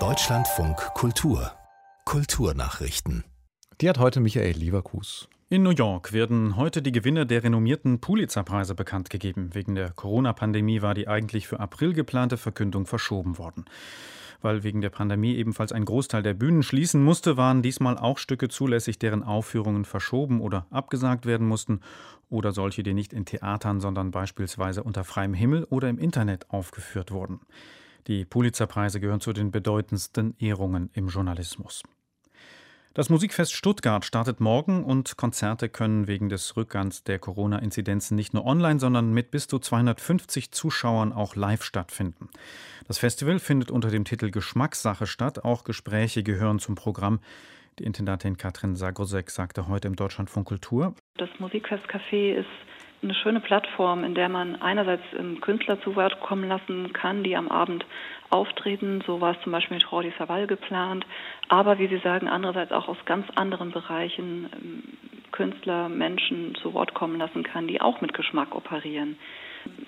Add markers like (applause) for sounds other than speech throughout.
Deutschlandfunk Kultur Kulturnachrichten. Die hat heute Michael Lieberkus. In New York werden heute die Gewinner der renommierten Pulitzer-Preise bekannt gegeben. Wegen der Corona-Pandemie war die eigentlich für April geplante Verkündung verschoben worden. Weil wegen der Pandemie ebenfalls ein Großteil der Bühnen schließen musste, waren diesmal auch Stücke zulässig, deren Aufführungen verschoben oder abgesagt werden mussten oder solche, die nicht in Theatern, sondern beispielsweise unter freiem Himmel oder im Internet aufgeführt wurden. Die Pulitzer-Preise gehören zu den bedeutendsten Ehrungen im Journalismus. Das Musikfest Stuttgart startet morgen und Konzerte können wegen des Rückgangs der Corona-Inzidenzen nicht nur online, sondern mit bis zu 250 Zuschauern auch live stattfinden. Das Festival findet unter dem Titel Geschmackssache statt. Auch Gespräche gehören zum Programm. Die Intendantin Katrin Sagrosek sagte heute im Deutschlandfunk Kultur. Das Musikfestcafé ist eine schöne Plattform, in der man einerseits Künstler zu Wort kommen lassen kann, die am Abend auftreten. So war es zum Beispiel mit Jordi Savall geplant. Aber wie Sie sagen, andererseits auch aus ganz anderen Bereichen ähm, Künstler, Menschen zu Wort kommen lassen kann, die auch mit Geschmack operieren.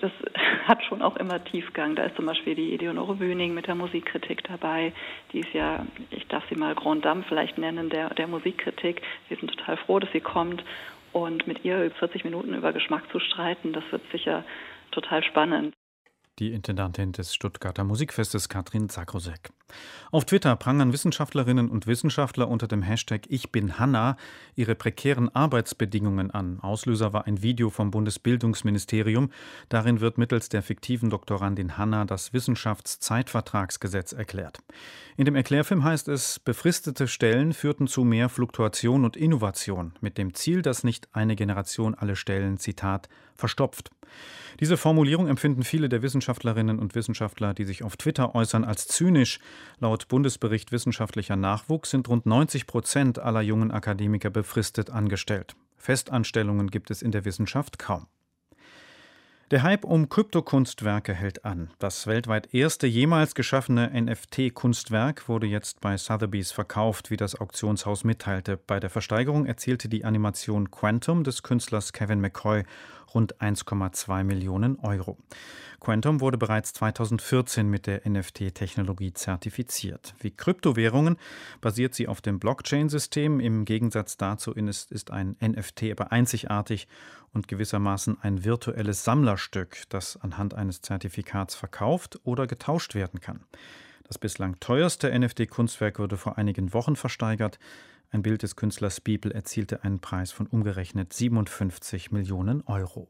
Das (laughs) hat schon auch immer Tiefgang. Da ist zum Beispiel die Eleonore Bühning mit der Musikkritik dabei. Die ist ja, ich darf sie mal Grand Dame vielleicht nennen, der, der Musikkritik. Wir sind total froh, dass sie kommt und mit ihr 40 Minuten über Geschmack zu streiten, das wird sicher total spannend die Intendantin des Stuttgarter Musikfestes Katrin Zakrosek. Auf Twitter prangern Wissenschaftlerinnen und Wissenschaftler unter dem Hashtag Ich bin Hanna ihre prekären Arbeitsbedingungen an. Auslöser war ein Video vom Bundesbildungsministerium. Darin wird mittels der fiktiven Doktorandin Hanna das Wissenschaftszeitvertragsgesetz erklärt. In dem Erklärfilm heißt es, befristete Stellen führten zu mehr Fluktuation und Innovation, mit dem Ziel, dass nicht eine Generation alle Stellen, Zitat, verstopft. Diese Formulierung empfinden viele der Wissenschaftlerinnen und Wissenschaftler, die sich auf Twitter äußern, als zynisch. Laut Bundesbericht Wissenschaftlicher Nachwuchs sind rund 90 Prozent aller jungen Akademiker befristet angestellt. Festanstellungen gibt es in der Wissenschaft kaum. Der Hype um Kryptokunstwerke hält an. Das weltweit erste jemals geschaffene NFT-Kunstwerk wurde jetzt bei Sotheby's verkauft, wie das Auktionshaus mitteilte. Bei der Versteigerung erzielte die Animation Quantum des Künstlers Kevin McCoy rund 1,2 Millionen Euro. Quantum wurde bereits 2014 mit der NFT-Technologie zertifiziert. Wie Kryptowährungen basiert sie auf dem Blockchain-System. Im Gegensatz dazu ist, ein NFT aber einzigartig und gewissermaßen ein virtuelles Sammlerstück, das anhand eines Zertifikats verkauft oder getauscht werden kann. Das bislang teuerste NFT-Kunstwerk wurde vor einigen Wochen versteigert. Ein Bild des Künstlers Beeple erzielte einen Preis von umgerechnet 57 Millionen Euro.